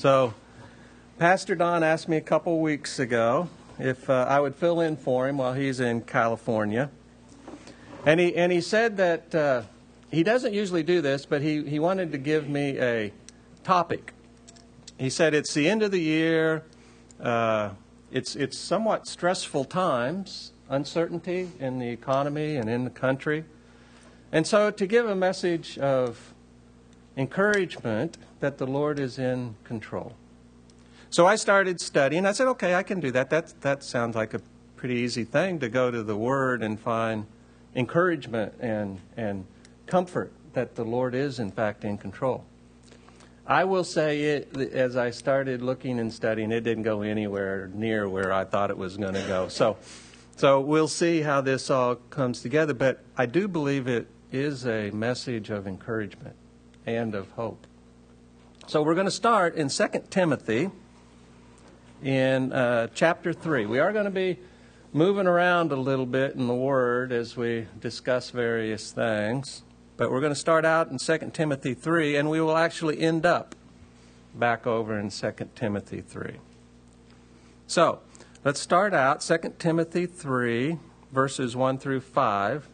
So, Pastor Don asked me a couple weeks ago if uh, I would fill in for him while he's in California. And he, and he said that uh, he doesn't usually do this, but he, he wanted to give me a topic. He said, It's the end of the year, uh, it's, it's somewhat stressful times, uncertainty in the economy and in the country. And so, to give a message of encouragement that the Lord is in control. So I started studying. I said, okay, I can do that. That, that sounds like a pretty easy thing to go to the Word and find encouragement and, and comfort that the Lord is, in fact, in control. I will say, it, as I started looking and studying, it didn't go anywhere near where I thought it was going to go. So, so we'll see how this all comes together. But I do believe it is a message of encouragement and of hope. So we're going to start in 2 Timothy in uh, chapter 3. We are going to be moving around a little bit in the Word as we discuss various things. But we're going to start out in 2 Timothy 3, and we will actually end up back over in 2 Timothy 3. So, let's start out 2 Timothy 3, verses 1 through 5.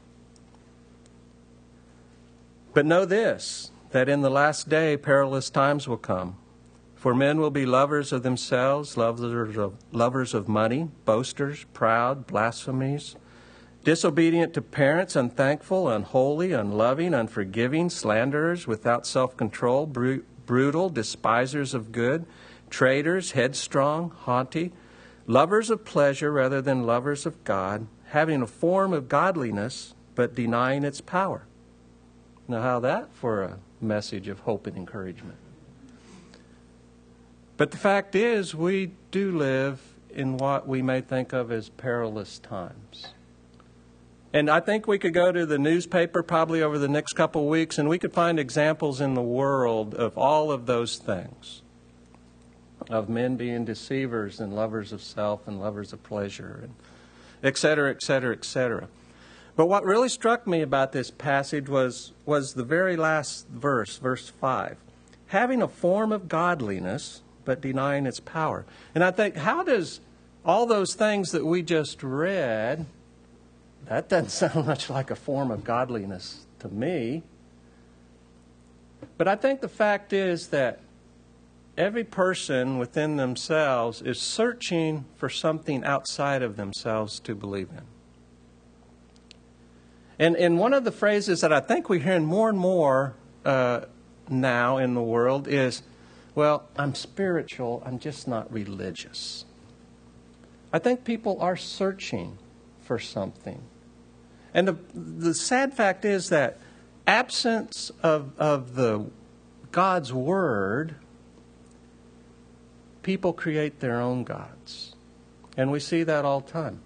But know this that in the last day perilous times will come. For men will be lovers of themselves, lovers of, lovers of money, boasters, proud, blasphemies, disobedient to parents, unthankful, unholy, unloving, unforgiving, slanderers, without self control, br- brutal, despisers of good, traitors, headstrong, haughty, lovers of pleasure rather than lovers of God, having a form of godliness but denying its power. Now, how that for a message of hope and encouragement. But the fact is, we do live in what we may think of as perilous times. And I think we could go to the newspaper probably over the next couple of weeks and we could find examples in the world of all of those things of men being deceivers and lovers of self and lovers of pleasure and et cetera, et cetera, et cetera. But what really struck me about this passage was, was the very last verse, verse 5. Having a form of godliness, but denying its power. And I think, how does all those things that we just read, that doesn't sound much like a form of godliness to me. But I think the fact is that every person within themselves is searching for something outside of themselves to believe in. And, and one of the phrases that I think we're hearing more and more uh, now in the world is, well, I'm spiritual, I'm just not religious. I think people are searching for something. And the, the sad fact is that absence of, of the God's Word, people create their own gods. And we see that all the time.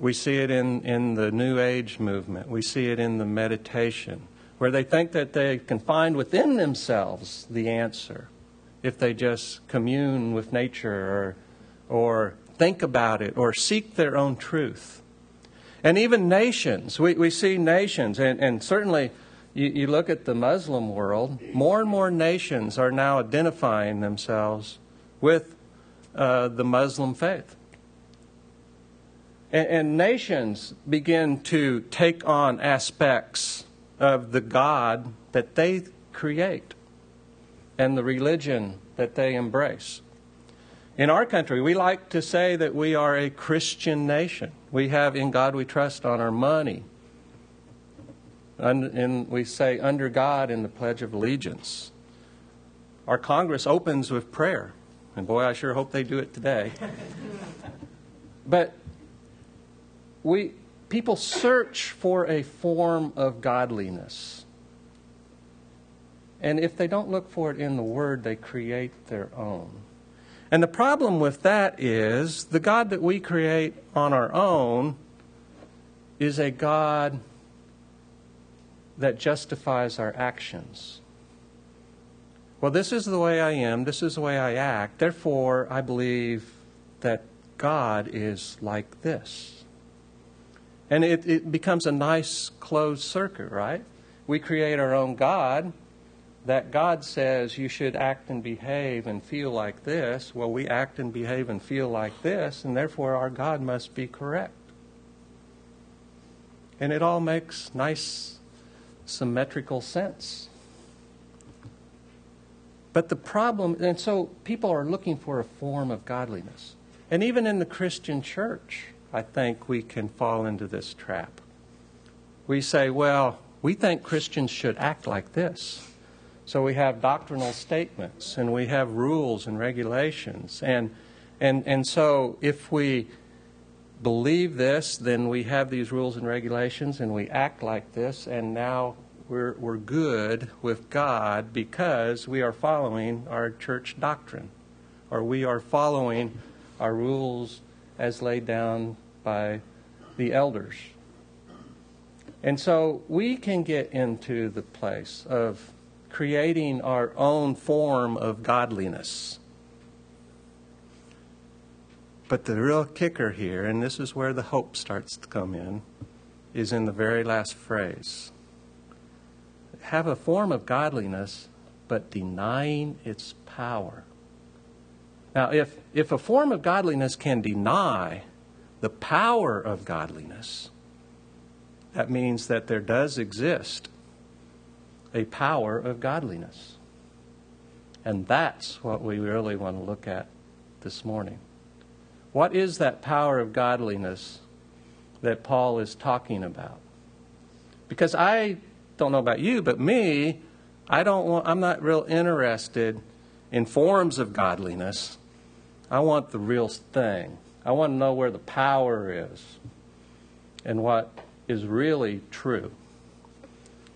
We see it in, in the New Age movement. We see it in the meditation, where they think that they can find within themselves the answer if they just commune with nature or, or think about it or seek their own truth. And even nations, we, we see nations, and, and certainly you, you look at the Muslim world, more and more nations are now identifying themselves with uh, the Muslim faith. And, and nations begin to take on aspects of the God that they create and the religion that they embrace. In our country, we like to say that we are a Christian nation. We have in God we trust on our money. And we say under God in the Pledge of Allegiance. Our Congress opens with prayer. And boy, I sure hope they do it today. but we, people search for a form of godliness. And if they don't look for it in the Word, they create their own. And the problem with that is the God that we create on our own is a God that justifies our actions. Well, this is the way I am, this is the way I act, therefore I believe that God is like this. And it, it becomes a nice closed circuit, right? We create our own God, that God says you should act and behave and feel like this, well, we act and behave and feel like this, and therefore our God must be correct. And it all makes nice symmetrical sense. But the problem, and so people are looking for a form of godliness. And even in the Christian church, I think we can fall into this trap. We say, well, we think Christians should act like this. So we have doctrinal statements and we have rules and regulations. And, and, and so if we believe this, then we have these rules and regulations and we act like this, and now we're, we're good with God because we are following our church doctrine or we are following our rules as laid down by the elders. And so we can get into the place of creating our own form of godliness. But the real kicker here, and this is where the hope starts to come in, is in the very last phrase. Have a form of godliness, but denying its power. Now, if, if a form of godliness can deny the power of godliness, that means that there does exist a power of godliness. And that's what we really want to look at this morning. What is that power of godliness that Paul is talking about? Because I don't know about you, but me, I don't want, I'm not real interested in forms of godliness. I want the real thing. I want to know where the power is and what is really true.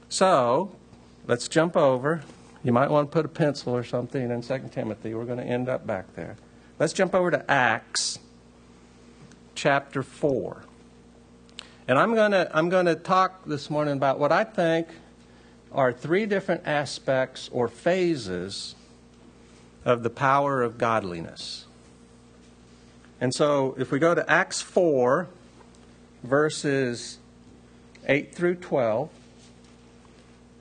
So, let's jump over. You might want to put a pencil or something in 2 Timothy. We're going to end up back there. Let's jump over to Acts chapter 4. And I'm going to I'm going to talk this morning about what I think are three different aspects or phases of the power of godliness. And so if we go to Acts 4 verses 8 through 12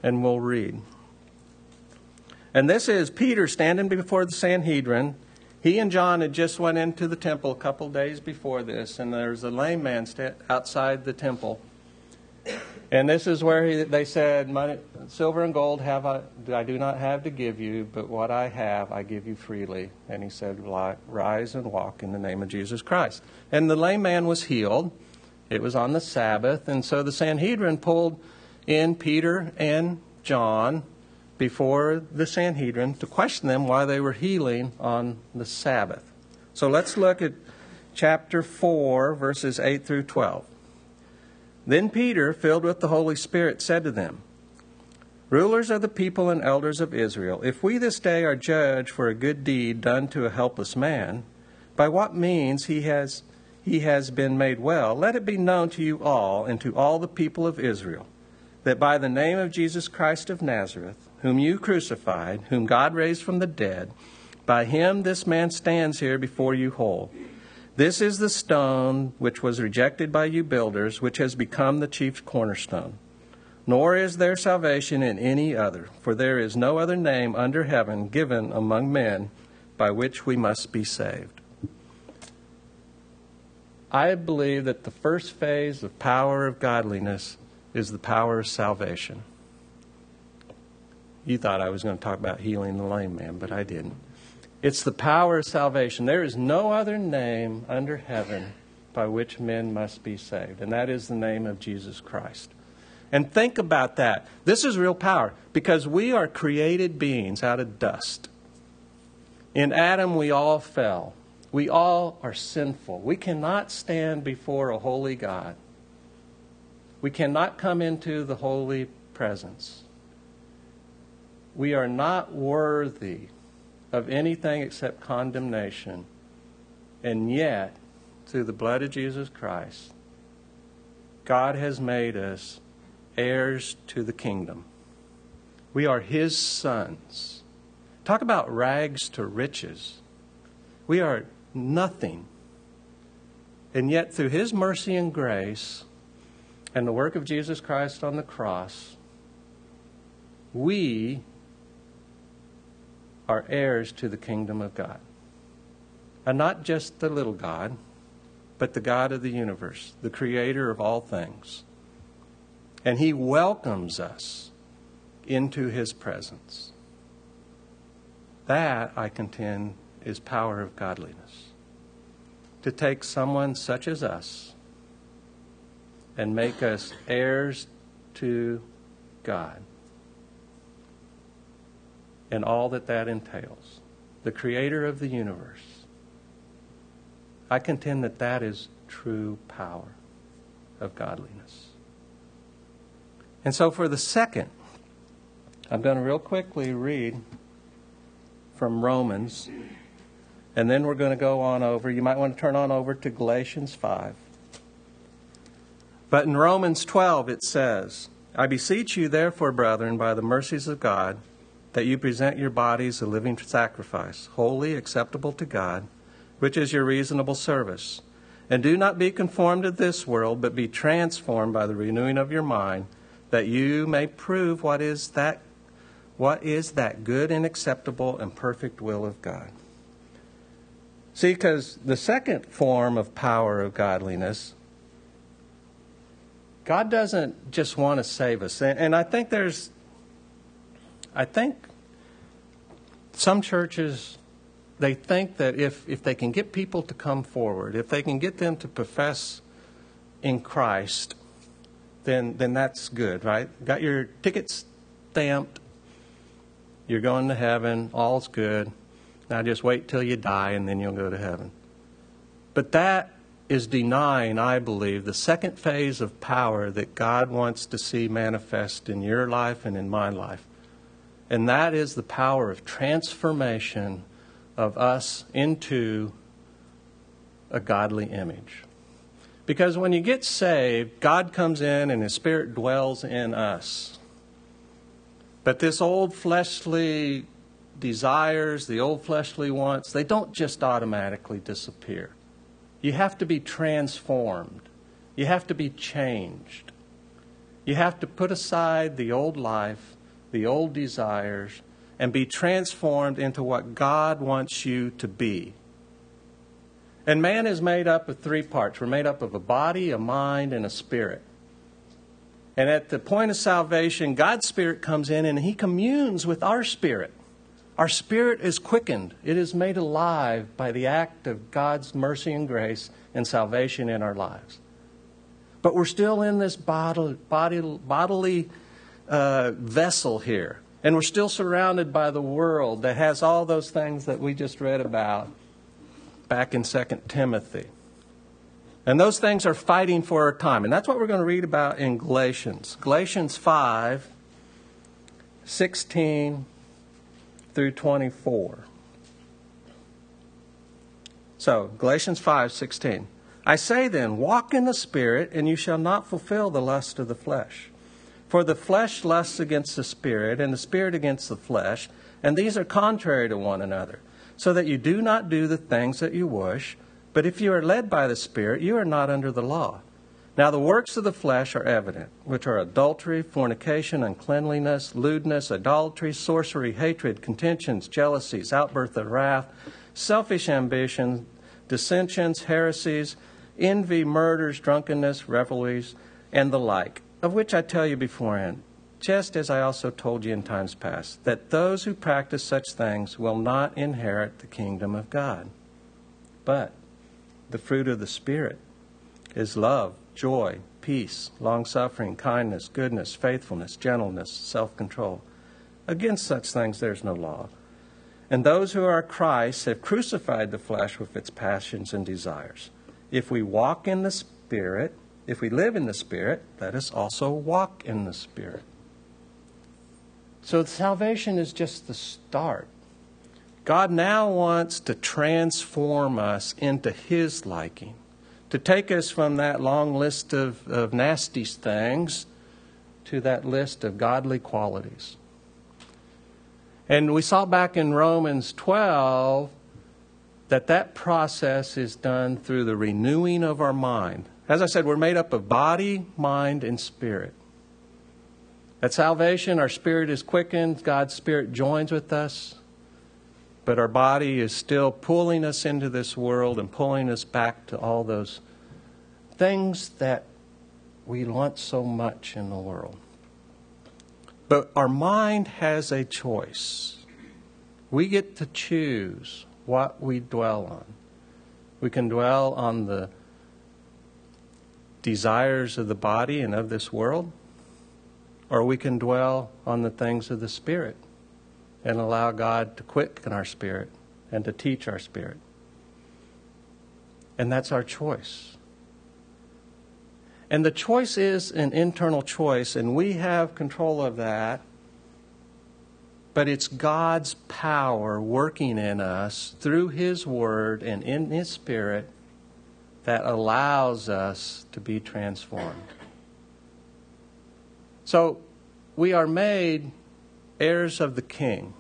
and we'll read. And this is Peter standing before the Sanhedrin. He and John had just went into the temple a couple days before this, and there's a lame man outside the temple. And this is where he, they said, Money, Silver and gold have I, I do not have to give you, but what I have I give you freely. And he said, Rise and walk in the name of Jesus Christ. And the lame man was healed. It was on the Sabbath. And so the Sanhedrin pulled in Peter and John before the Sanhedrin to question them why they were healing on the Sabbath. So let's look at chapter 4, verses 8 through 12. Then Peter, filled with the Holy Spirit, said to them, Rulers of the people and elders of Israel, if we this day are judged for a good deed done to a helpless man, by what means he has, he has been made well, let it be known to you all and to all the people of Israel that by the name of Jesus Christ of Nazareth, whom you crucified, whom God raised from the dead, by him this man stands here before you whole. This is the stone which was rejected by you builders, which has become the chief cornerstone. Nor is there salvation in any other, for there is no other name under heaven given among men by which we must be saved. I believe that the first phase of power of godliness is the power of salvation. You thought I was going to talk about healing the lame man, but I didn't. It's the power of salvation. There is no other name under heaven by which men must be saved, and that is the name of Jesus Christ. And think about that. This is real power because we are created beings out of dust. In Adam, we all fell. We all are sinful. We cannot stand before a holy God. We cannot come into the holy presence. We are not worthy of anything except condemnation. And yet, through the blood of Jesus Christ, God has made us heirs to the kingdom. We are His sons. Talk about rags to riches. We are nothing. And yet, through His mercy and grace, and the work of Jesus Christ on the cross, we are heirs to the kingdom of God. And not just the little God, but the God of the universe, the creator of all things. And he welcomes us into his presence. That, I contend, is power of godliness. To take someone such as us and make us heirs to God and all that that entails, the creator of the universe. I contend that that is true power of godliness. And so, for the second, I'm going to real quickly read from Romans, and then we're going to go on over. You might want to turn on over to Galatians 5. But in Romans 12, it says, I beseech you, therefore, brethren, by the mercies of God, that you present your bodies a living sacrifice, holy, acceptable to God, which is your reasonable service. And do not be conformed to this world, but be transformed by the renewing of your mind, that you may prove what is that what is that good and acceptable and perfect will of God. See, because the second form of power of godliness God doesn't just want to save us. And, and I think there's, I think some churches, they think that if, if they can get people to come forward, if they can get them to profess in Christ, then, then that's good, right? Got your tickets stamped, you're going to heaven, all's good. Now just wait till you die and then you'll go to heaven. But that is denying, I believe, the second phase of power that God wants to see manifest in your life and in my life. And that is the power of transformation of us into a godly image. Because when you get saved, God comes in and His Spirit dwells in us. But this old fleshly desires, the old fleshly wants, they don't just automatically disappear. You have to be transformed. You have to be changed. You have to put aside the old life, the old desires, and be transformed into what God wants you to be. And man is made up of three parts. We're made up of a body, a mind, and a spirit. And at the point of salvation, God's Spirit comes in and He communes with our spirit. Our spirit is quickened, it is made alive by the act of God's mercy and grace and salvation in our lives. But we're still in this bodily, uh, vessel here. And we're still surrounded by the world that has all those things that we just read about back in 2 Timothy. And those things are fighting for our time. And that's what we're going to read about in Galatians. Galatians 5, 16 through 24. So, Galatians 5:16. I say then, walk in the spirit, and you shall not fulfill the lust of the flesh. For the flesh lusts against the spirit, and the spirit against the flesh, and these are contrary to one another, so that you do not do the things that you wish. But if you are led by the spirit, you are not under the law. Now the works of the flesh are evident, which are adultery, fornication, uncleanliness, lewdness, idolatry, sorcery, hatred, contentions, jealousies, outburst of wrath, selfish ambition, dissensions, heresies, envy, murders, drunkenness, revelries, and the like, of which I tell you beforehand, just as I also told you in times past, that those who practice such things will not inherit the kingdom of God. But the fruit of the Spirit is love joy, peace, long suffering, kindness, goodness, faithfulness, gentleness, self control. Against such things there's no law. And those who are Christ have crucified the flesh with its passions and desires. If we walk in the Spirit, if we live in the Spirit, let us also walk in the Spirit. So salvation is just the start. God now wants to transform us into His liking to take us from that long list of, of nasty things to that list of godly qualities. And we saw back in Romans 12 that that process is done through the renewing of our mind. As I said, we're made up of body, mind, and spirit. At salvation, our spirit is quickened, God's spirit joins with us, But our body is still pulling us into this world and pulling us back to all those things that we want so much in the world. But our mind has a choice. We get to choose what we dwell on. We can dwell on the desires of the body and of this world, or we can dwell on the things of the Spirit and allow God to quicken our spirit and to teach our spirit. And that's our choice. And the choice is an internal choice, and we have control of that. But it's God's power working in us through His Word and in His Spirit that allows us to be transformed. So we are made heirs of the King,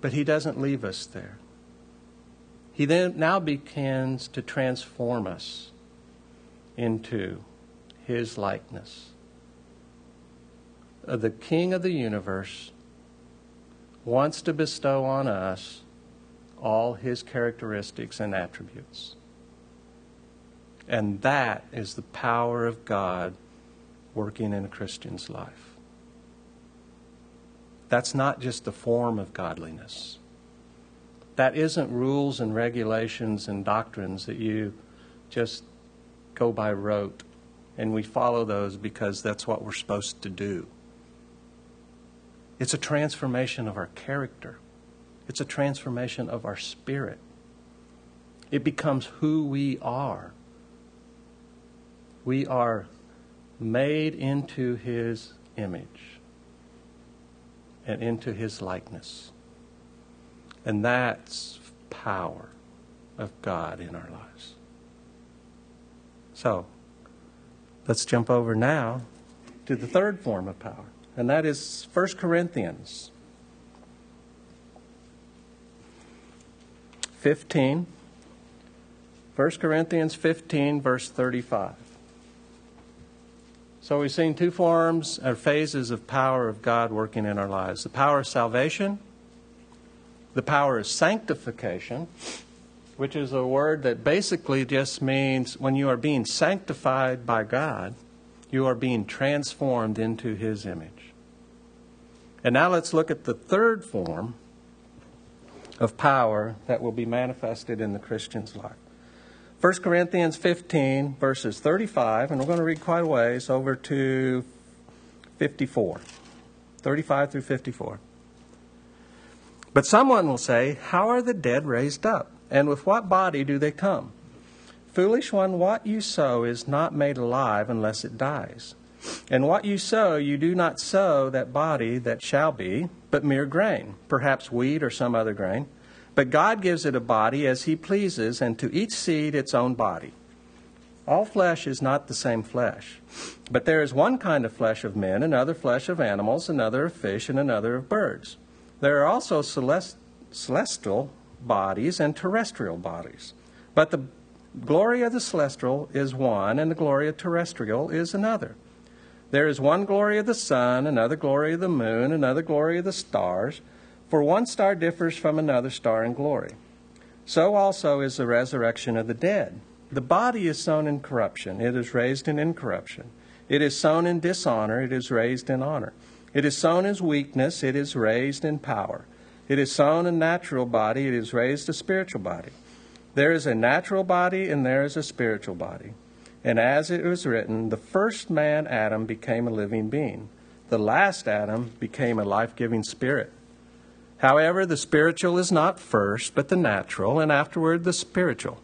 but He doesn't leave us there. He then now begins to transform us into His likeness. Uh, the King of the universe wants to bestow on us all His characteristics and attributes. And that is the power of God working in a Christian's life. That's not just the form of godliness. That isn't rules and regulations and doctrines that you just go by rote and we follow those because that's what we're supposed to do. It's a transformation of our character. It's a transformation of our spirit. It becomes who we are. We are made into His image and into His likeness. And that's power of God in our lives. So, let's jump over now to the third form of power, and that is 1 Corinthians 15. 1 Corinthians 15, verse 35. So we've seen two forms or phases of power of God working in our lives the power of salvation, the power of sanctification, which is a word that basically just means when you are being sanctified by God, you are being transformed into His image. And now let's look at the third form of power that will be manifested in the Christian's life. 1 Corinthians 15, verses 35, and we're going to read quite a ways over to 54. 35 through 54. But someone will say, How are the dead raised up? And with what body do they come? Foolish one, what you sow is not made alive unless it dies. And what you sow, you do not sow that body that shall be, but mere grain, perhaps wheat or some other grain. But God gives it a body as He pleases, and to each seed its own body. All flesh is not the same flesh. But there is one kind of flesh of men, another flesh of animals, another of fish, and another of birds. There are also celest- celestial bodies and terrestrial bodies. But the glory of the celestial is one, and the glory of terrestrial is another. There is one glory of the sun, another glory of the moon, another glory of the stars for one star differs from another star in glory. So also is the resurrection of the dead. The body is sown in corruption, it is raised in incorruption. It is sown in dishonor, it is raised in honor. It is sown as weakness, it is raised in power. It is sown a natural body, it is raised a spiritual body. There is a natural body and there is a spiritual body. And as it was written, the first man, Adam, became a living being. The last Adam became a life giving spirit. However, the spiritual is not first, but the natural, and afterward the spiritual.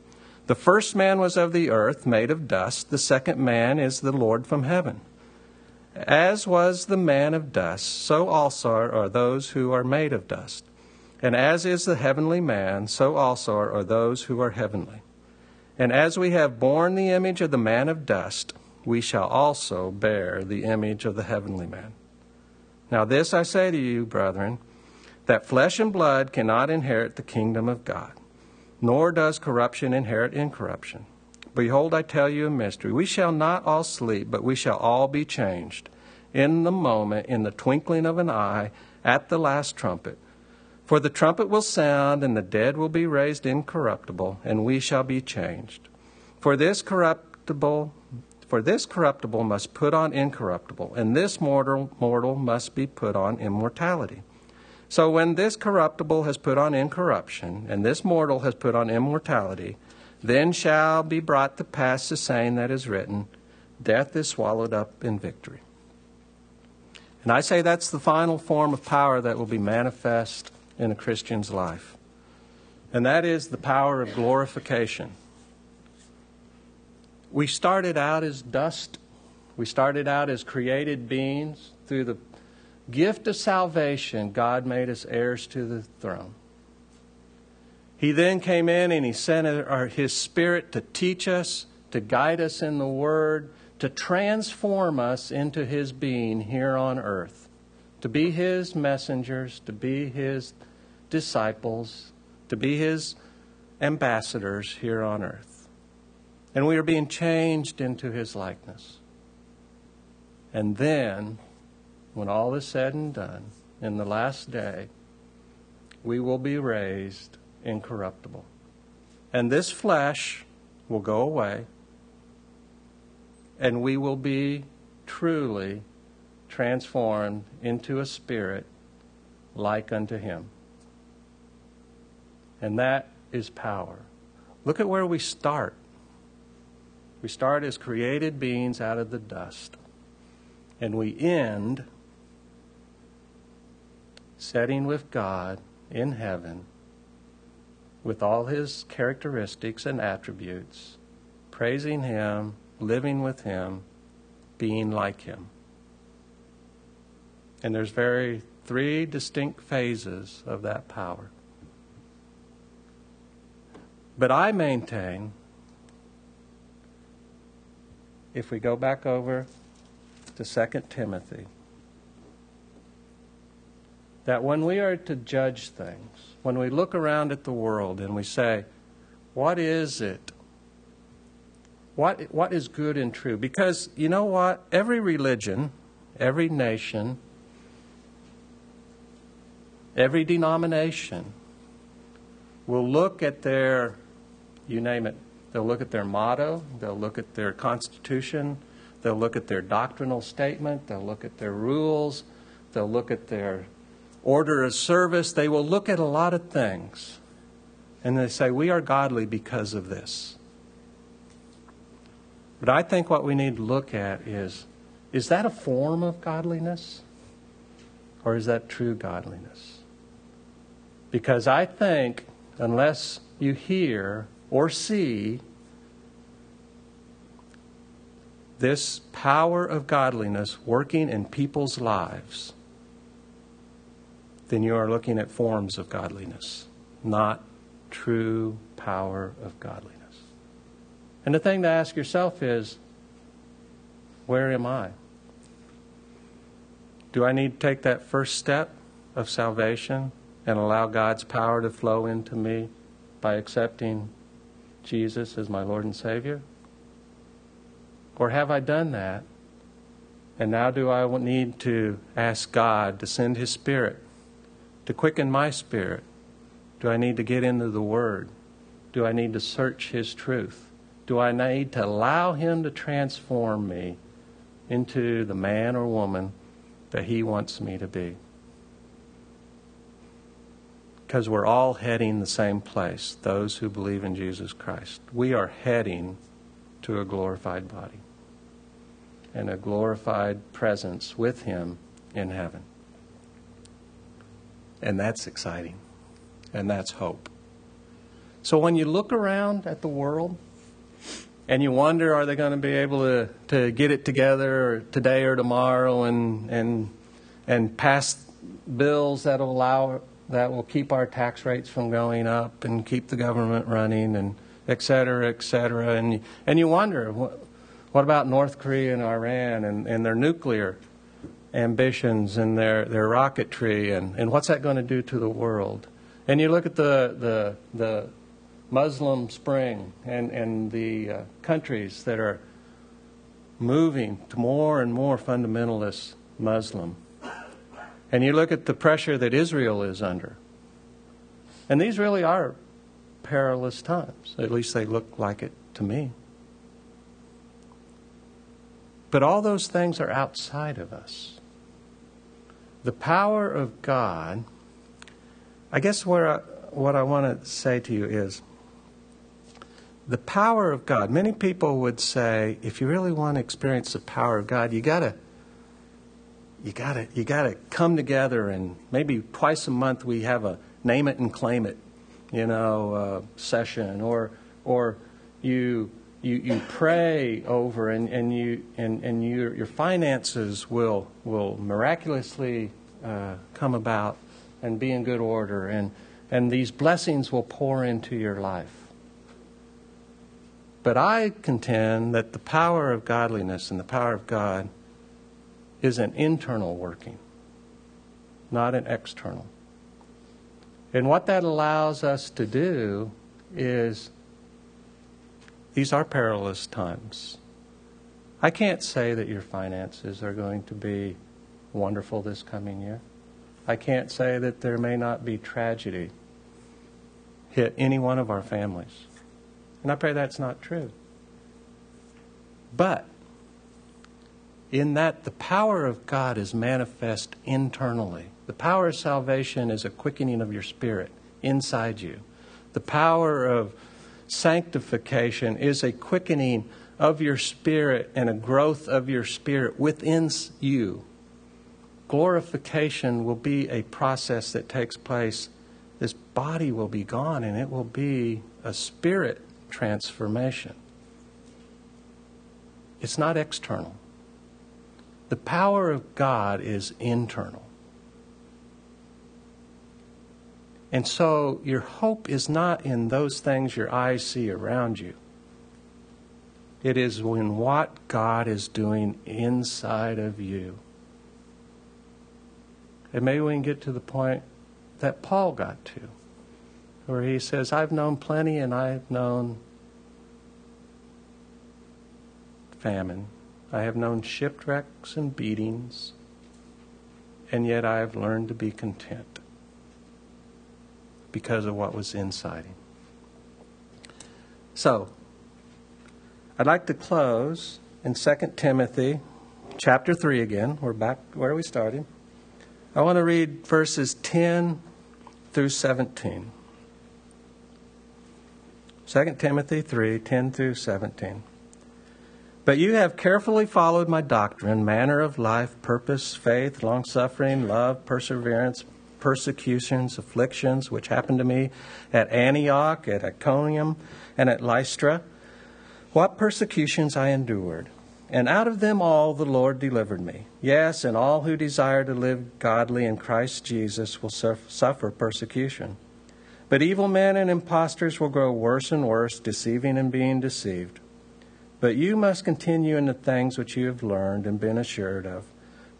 The first man was of the earth, made of dust. The second man is the Lord from heaven. As was the man of dust, so also are those who are made of dust. And as is the heavenly man, so also are those who are heavenly. And as we have borne the image of the man of dust, we shall also bear the image of the heavenly man. Now, this I say to you, brethren that flesh and blood cannot inherit the kingdom of God, nor does corruption inherit incorruption. Behold, I tell you a mystery. We shall not all sleep, but we shall all be changed in the moment, in the twinkling of an eye, at the last trumpet. For the trumpet will sound, and the dead will be raised incorruptible, and we shall be changed. For this corruptible for this corruptible must put on incorruptible, and this mortal mortal must be put on immortality. So when this corruptible has put on incorruption, and this mortal has put on immortality, then shall be brought to pass the saying that is written, Death is swallowed up in victory. And I say that's the final form of power that will be manifest in a Christian's life. And that is the power of glorification. We started out as dust. We started out as created beings. Through the gift of salvation, God made us heirs to the throne. He then came in and He sent His Spirit to teach us, to guide us in the Word, to transform us into His being here on earth, to be His messengers, to be His disciples, to be his ambassadors here on earth. And we are being changed into his likeness. And then, when all is said and done, in the last day, we will be raised incorruptible. And this flesh will go away, and we will be truly transformed into a spirit like unto him and that is power. Look at where we start. We start as created beings out of the dust, and we end setting with God in heaven with all his characteristics and attributes, praising him, living with him, being like him. And there's very three distinct phases of that power. But I maintain, if we go back over to 2 Timothy, that when we are to judge things, when we look around at the world and we say, what is it? What, what is good and true? Because you know what? Every religion, every nation, every denomination will look at their you name it. They'll look at their motto, they'll look at their constitution, they'll look at their doctrinal statement, they'll look at their rules, they'll look at their order of service. They will look at a lot of things. And they say, We are godly because of this. But I think what we need to look at is is that a form of godliness? Or is that true godliness? Because I think unless you hear or see this power of godliness working in people's lives, then you are looking at forms of godliness, not true power of godliness. And the thing to ask yourself is where am I? Do I need to take that first step of salvation and allow God's power to flow into me by accepting Jesus as my Lord and Savior? Or have I done that? And now do I need to ask God to send His Spirit to quicken my spirit? Do I need to get into the Word? Do I need to search His truth? Do I need to allow Him to transform me into the man or woman that He wants me to be? Because we're all heading the same place, those who believe in Jesus Christ. We are heading to a glorified body and a glorified presence with Him in heaven. And that's exciting. And that's hope. So when you look around at the world and you wonder, are they going to be able to, to get it together today or tomorrow and, and, and pass bills that will allow that will keep our tax rates from going up and keep the government running and et cetera, et cetera. And, and you wonder, what, what about North Korea and Iran and, and their nuclear ambitions and their, their rocketry and, and what's that going to do to the world? And you look at the, the, the Muslim Spring and, and the uh, countries that are moving to more and more fundamentalist Muslim and you look at the pressure that Israel is under And these really are perilous times. At least they look like it to me. But all those things are outside of us. The power of God, I guess where I, what I want to say to you is the power of God. Many people would say, if you really want to experience the power of God, you gotta you gotta you gotta come together and maybe twice a month we have a name it and claim it, you know, uh, session, or or you you, you pray over and, and you and, and your your finances will will miraculously uh, come about and be in good order and and these blessings will pour into your life. But I contend that the power of godliness and the power of God is an internal working, not an external. And what that allows us to do is these are perilous times. I can't say that your finances are going to be wonderful this coming year. I can't say that there may not be tragedy hit any one of our families. And I pray that's not true. But in that the power of God is manifest internally. The power of salvation is a quickening of your spirit inside you. The power of sanctification is a quickening of your spirit and a growth of your spirit within you. Glorification will be a process that takes place. This body will be gone and it will be a spirit transformation. It's not external. The power of God is internal. And so your hope is not in those things your eyes see around you. It is in what God is doing inside of you. And maybe we can get to the point that Paul got to, where he says, I've known plenty and I've known famine. I have known shipwrecks and beatings, and yet I have learned to be content because of what was inside him. So, I'd like to close in 2 Timothy chapter 3 again. We're back where we started. I want to read verses 10 through 17. 2 Timothy 3 10 through 17. But you have carefully followed my doctrine, manner of life, purpose, faith, long suffering, love, perseverance, persecutions, afflictions, which happened to me at Antioch, at Iconium, and at Lystra. What persecutions I endured. And out of them all the Lord delivered me. Yes, and all who desire to live godly in Christ Jesus will suffer persecution. But evil men and impostors will grow worse and worse, deceiving and being deceived. But you must continue in the things which you have learned and been assured of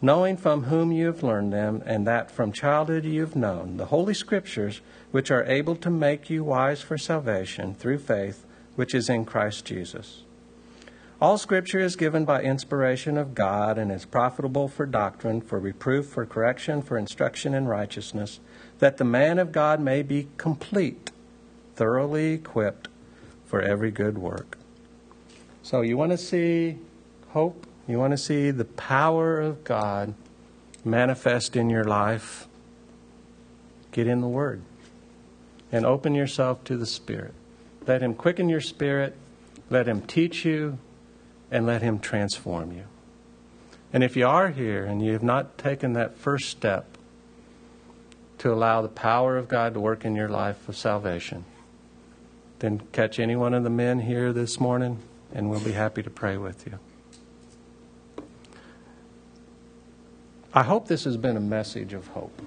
knowing from whom you have learned them, and that from childhood you have known the Holy Scriptures, which are able to make you wise for salvation through faith which is in Christ Jesus. All Scripture is given by inspiration of God and is profitable for doctrine, for reproof, for correction, for instruction in righteousness, that the man of God may be complete, thoroughly equipped for every good work. So, you want to see hope? You want to see the power of God manifest in your life? Get in the Word and open yourself to the Spirit. Let Him quicken your spirit, let Him teach you, and let Him transform you. And if you are here and you have not taken that first step to allow the power of God to work in your life of salvation, then catch any one of the men here this morning, and we'll be happy to pray with you. I hope this has been a message of hope.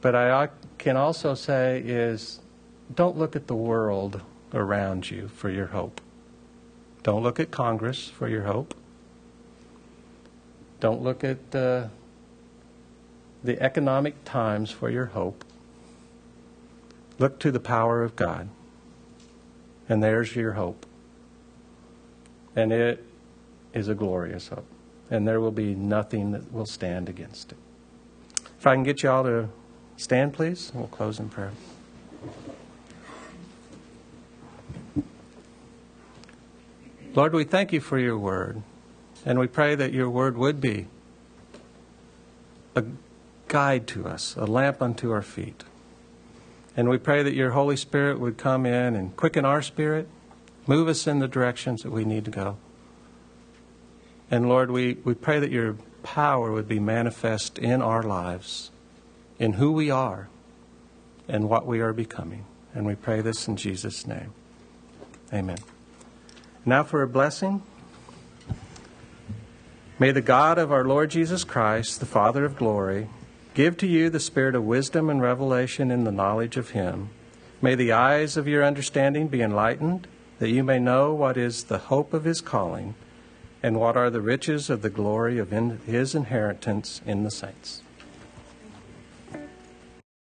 But I can also say is don't look at the world around you for your hope. Don't look at Congress for your hope. Don't look at uh, the economic times for your hope. Look to the power of God. And there's your hope. And it is a glorious hope and there will be nothing that will stand against it. If I can get you all to Stand, please, we'll close in prayer. Lord, we thank you for your word, and we pray that your word would be a guide to us, a lamp unto our feet. And we pray that your Holy Spirit would come in and quicken our spirit, move us in the directions that we need to go. And Lord, we, we pray that your power would be manifest in our lives, in who we are, and what we are becoming. And we pray this in Jesus' name. Amen. Now for a blessing. May the God of our Lord Jesus Christ, the Father of glory, give to you the spirit of wisdom and revelation in the knowledge of Him. May the eyes of your understanding be enlightened, that you may know what is the hope of His calling, and what are the riches of the glory of His inheritance in the saints.